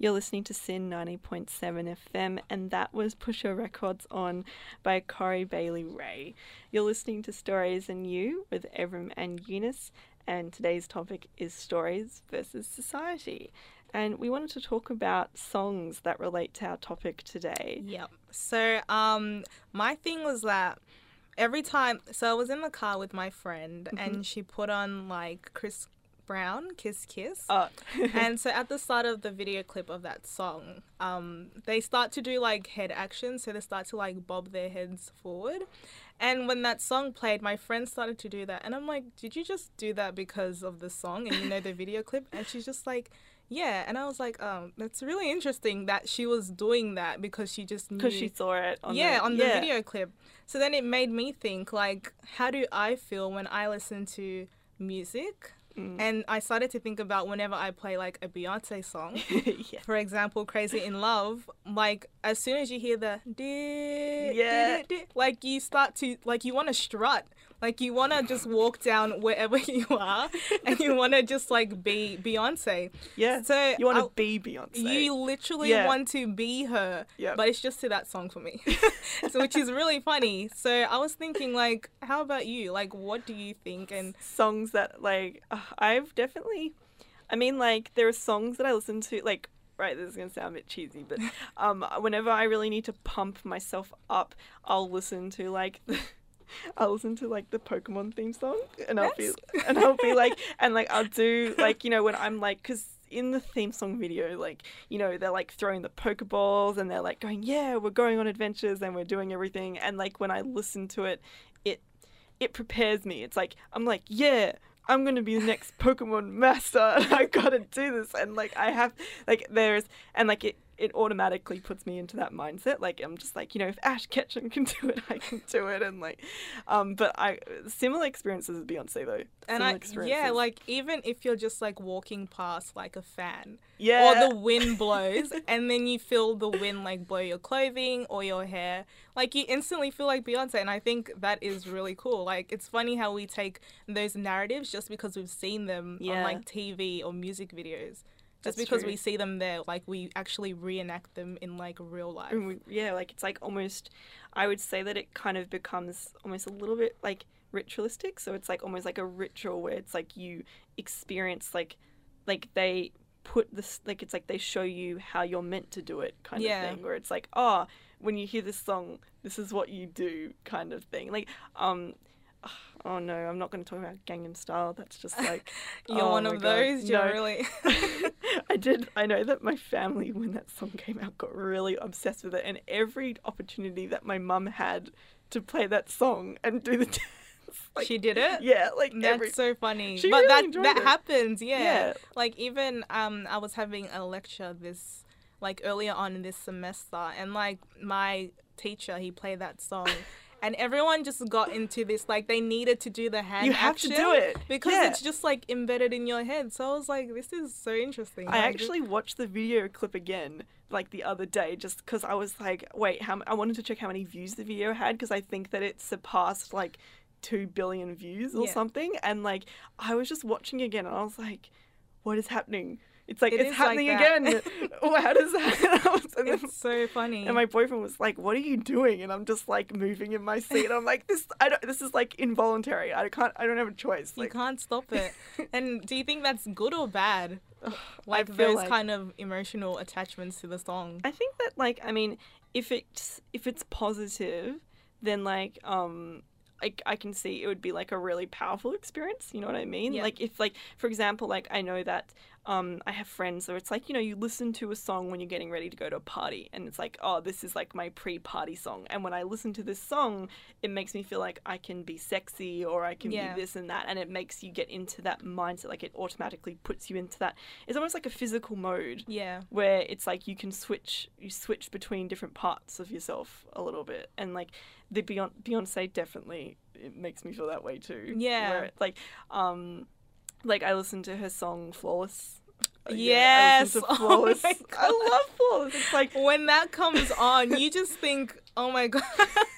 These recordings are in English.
You're listening to SYN 90.7 FM, and that was Put Your Records on by Corinne Bailey Rae. You're listening to Stories and You with Evrim and Eunice, and today's topic is stories versus society. And we wanted to talk about songs that relate to our topic today. Yep. So, um, my thing was that every time, so I was in the car with my friend, Mm-hmm. and she put on like Chris Brown, Kiss Kiss. Uh, and so at the start of the video clip of that song, um, they start to do like head actions. So they start to like bob their heads forward. And when that song played, my friend started to do that. And I'm like, did you just do that because of the song and you know the video clip? And she's just like, yeah. And I was like, um, that's really interesting that she was doing that because she just knew. because she saw it on yeah, the, on the yeah. video clip. So then it made me think, like, how do I feel when I listen to music? Mm. And I started to think about whenever I play like a Beyonce song, yeah. for example, Crazy in Love, like as soon as you hear the Yeah. like you start to like you want to strut. Like you want to just walk down wherever you are and you want to just like be Beyonce. Yeah. So you want to be Beyonce. you literally Yeah. want to be her, Yep. but it's just to that song for me. so which is really funny. So I was thinking like how about you? Like what do you think and songs that like uh, I've definitely I mean like there are songs that I listen to like right this is going to sound a bit cheesy but um whenever I really need to pump myself up I'll listen to like I'll listen to like the Pokemon theme song and I'll be and I'll be like and like I'll do like you know when I'm like cuz in the theme song video, like, you know, they're like throwing the Pokeballs and they're like going, yeah, we're going on adventures and we're doing everything. And like when I listen to it, it it prepares me. It's like I'm like, yeah, I'm gonna be the next Pokemon master, and I gotta do this. And like I have, like there's, and like it, it automatically puts me into that mindset. Like I'm just like, you know, if Ash Ketchum can do it, I can do it. And like, um, but I similar experiences with Beyonce though. and I yeah, like even if you're just like walking past like a fan yeah, or the wind blows and then you feel the wind like blow your clothing or your hair, like you instantly feel like Beyonce and I think that is really cool. Like it's funny how we take those narratives just because we've seen them on like TV or music videos. Just That's because true. we see them there, like we actually reenact them in like real life. And we- yeah, like it's like almost, I would say that it kind of becomes almost a little bit like ritualistic. So it's like almost like a ritual where it's like you experience like, like they put this like it's like they show you how you're meant to do it kind Yeah. of thing. Where it's like, oh, when you hear this song, this is what you do kind of thing. Like, um. Oh no, I'm not going to talk about Gangnam Style. That's just like You're oh one of God, those. You're no. really. I did. I know that my family, when that song came out, got really obsessed with it, and every opportunity that my mum had to play that song and do the dance, like, she did it. yeah, like That's every so funny. She but really that that it. happens, yeah. Yeah. Like even um I was having a lecture this like earlier on in this semester and like my teacher he played that song and everyone just got into this like they needed to do the hand You have to do it. because Yeah. it's just like embedded in your head. So I was like this is so interesting. I Like, actually watched the video clip again like the other day just because I was like, wait, how? m- I wanted to check how many views the video had because I think that it surpassed like two billion views or Yeah. something, and like I was just watching again and I was like, what is happening? It's like It it's is like happening again. oh, how does that? I was- then- it's so funny. And my boyfriend was like, "What are you doing?" And I'm just like moving in my seat. I'm like, "This, I don't. This is like involuntary. I can't. I don't have a choice." you can't stop it. and do you think that's good or bad? Like those like- kind of emotional attachments to the song. I think that like, I mean, if it's if it's positive, then like, um, I, I can see it would be like a really powerful experience. You know what I mean? Yeah. Like if like for example, like I know that um I have friends where it's like you know you listen to a song when you're getting ready to go to a party and it's like oh this is like my pre-party song and when I listen to this song it makes me feel like I can be sexy or I can Yeah. be this and that and it makes you get into that mindset like it automatically puts you into that it's almost like a physical mode Yeah. where it's like you can switch you switch between different parts of yourself a little bit and like the Beyonce, Beyonce definitely it makes me feel that way too Yeah. like um like I listened to her song Flawless Yes. I, listened to Oh I love Flawless it's like when that comes on, you just think, oh my god,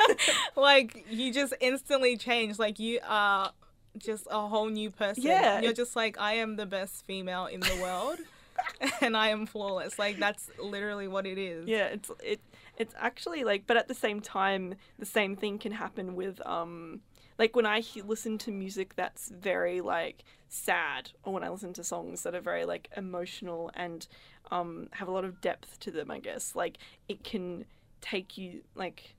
like you just instantly change. Like you are just a whole new person. Yeah. You're just like, I am the best female in the world. and I am flawless. Like that's literally what it is. Yeah, it's it it's actually like, but at the same time, the same thing can happen with um, like when I he- listen to music that's very like sad, or when I listen to songs that are very like emotional and um have a lot of depth to them. I guess like it can take you like,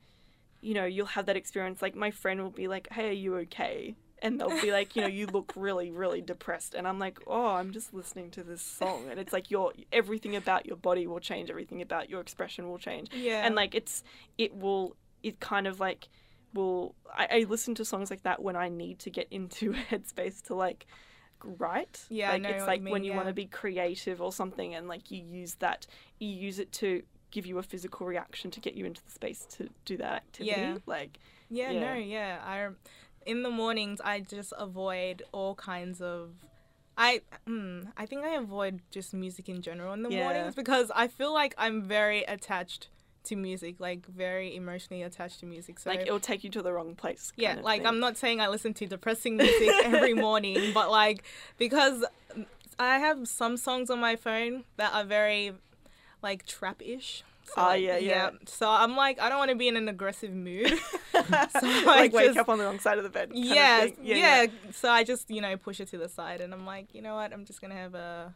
you know, you'll have that experience. Like my friend will be like, "Hey, are you okay?" and they'll be like, you know, you look really, really depressed, and I'm like, oh, I'm just listening to this song, and it's like your everything about your body will change, everything about your expression will change, Yeah. and like it's it will it kind of like will I, I listen to songs like that when I need to get into headspace to like write. Yeah, I like know it's like you when you yeah. want to be creative or something, and like you use that, you use it to give you a physical reaction to get you into the space to do that activity. Yeah. Like Yeah, Yeah. no, yeah. I in the mornings I just avoid all kinds of I mm, I think I avoid just music in general in the Yeah. mornings because I feel like I'm very attached to music, like very emotionally attached to music. So like it'll take you to the wrong place. yeah, like thing. I'm not saying I listen to depressing music every morning, but like because I have some songs on my phone that are very like trap-ish. So, Ah, like, yeah, yeah. So I'm like, I don't want to be in an aggressive mood. so like I wake up on the wrong side of the bed. of yeah, thing. yeah, So I just, you know, push it to the side, and I'm like, you know what? I'm just gonna have a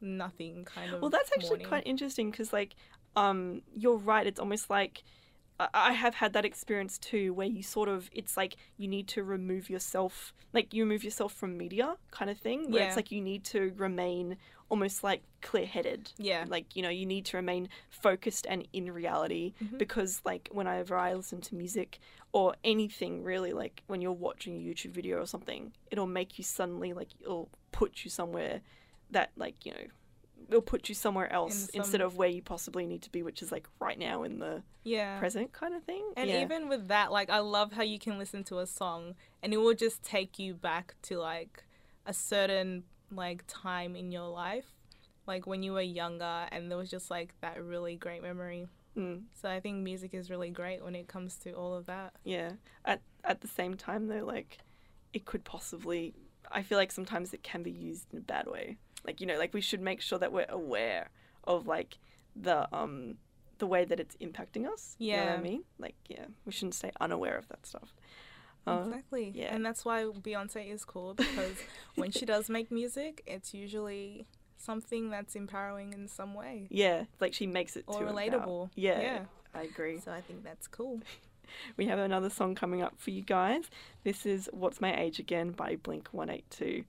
nothing kind of. Well, that's actually morning. quite interesting because, like, um, you're right. It's almost like I- I have had that experience too, where you sort of it's like you need to remove yourself, like you remove yourself from media, kind of thing. Where Yeah. it's like you need to remain almost like clear-headed. Yeah. Like you know, you need to remain focused and in reality Mhm. because, like, whenever I listen to music or anything really, like when you're watching a YouTube video or something, it'll make you suddenly like it'll put you somewhere that like you know it'll put you somewhere else some- instead of where you possibly need to be, which is like right now in the Yeah. present kind of thing. And yeah. even with that, like, I love how you can listen to a song and it will just take you back to like a certain like time in your life, like when you were younger, and there was just like that really great memory. Mm, So I think music is really great when it comes to all of that. yeah. At at the same time though, like it could possibly I feel like sometimes it can be used in a bad way. Like, you know, like we should make sure that we're aware of like the um the way that it's impacting us. You know what I mean? Like, yeah, we shouldn't stay unaware of that stuff. Uh, exactly. yeah. And that's why Beyonce is cool because when she does make music, it's usually something that's empowering in some way yeah, like she makes it or relatable. Yeah, Yeah. I agree. So I think that's cool. We have another song coming up for you guys. This is What's My Age Again by Blink 182.